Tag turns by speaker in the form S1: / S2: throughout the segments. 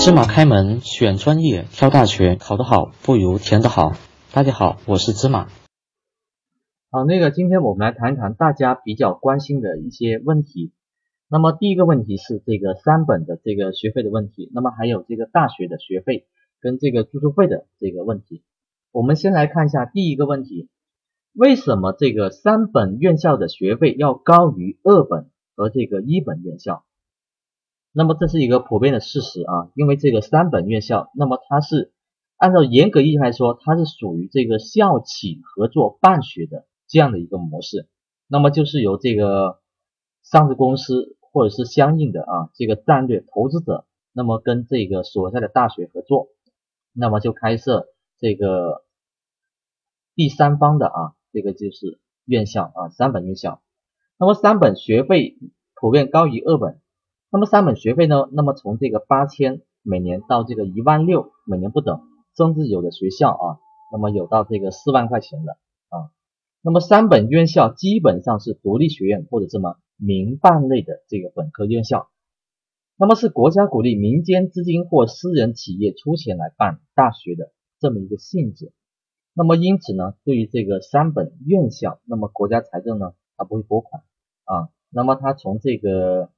S1: 芝麻开门选专业挑大学，考得好不如填得好。大家好，我是芝麻。
S2: 好，那个今天我们来谈一谈大家比较关心的一些问题。那么第一个问题是这个三本的这个学费的问题，那么还有这个大学的学费跟这个住宿费的这个问题。我们先来看一下第一个问题，为什么这个三本院校的学费要高于二本和这个一本院校？那么这是一个普遍的事实啊，因为这个三本院校，那么它是按照严格意义来说，它是属于这个校企合作办学的这样的一个模式，那么就是由这个上市公司。或者是相应的啊，这个战略投资者，那么跟这个所在的大学合作，那么就开设这个第三方的啊，这个就是院校啊，三本院校。那么三本学费普遍高于二本，那么三本学费呢，那么从这个八千每年到这个一万六每年不等，甚至有的学校啊，那么有到这个四万块钱的啊。那么三本院校基本上是独立学院或者什么。民办类的这个本科院校，那么是国家鼓励民间资金或私人企业出钱来办大学的这么一个性质。那么因此呢，对于这个三本院校，那么国家财政呢，它不会拨款啊。那么它从这个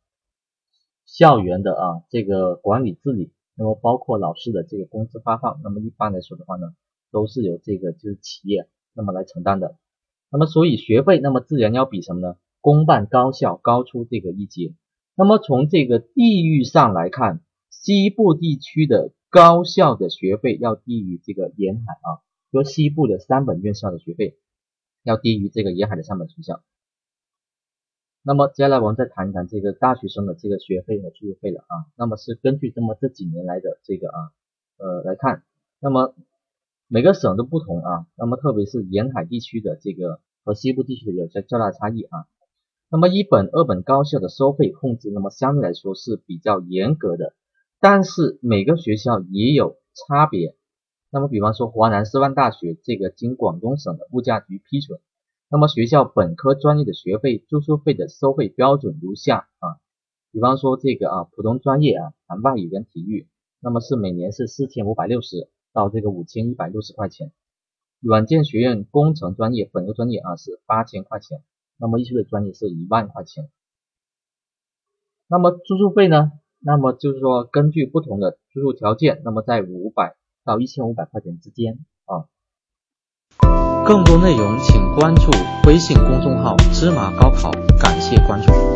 S2: 校园的啊这个管理治理，那么包括老师的这个工资发放，那么一般来说的话呢，都是由这个就是企业那么来承担的。那么所以学费，那么自然要比什么呢？公办高校高出这个一截，那么从这个地域上来看，西部地区的高校的学费要低于这个沿海啊，说西部的三本院校的学费要低于这个沿海的三本学校。那么接下来我们再谈一谈这个大学生的这个学费和住宿费了啊，那么是根据这么这几年来的这个啊呃来看，那么每个省都不同啊，那么特别是沿海地区的这个和西部地区的有些较大差异啊。那么一本、二本高校的收费控制，那么相对来说是比较严格的，但是每个学校也有差别。那么比方说华南师范大学这个经广东省的物价局批准，那么学校本科专业的学费、住宿费的收费标准如下啊。比方说这个啊普通专业啊含外语跟体育，那么是每年是四千五百六十到这个五千一百六十块钱。软件学院工程专业本科专业啊是八千块钱。那么艺术的专业是一万块钱，那么住宿费呢？那么就是说根据不同的住宿条件，那么在五百到一千五百块钱之间啊。
S1: 更多内容请关注微信公众号芝麻高考，感谢关注。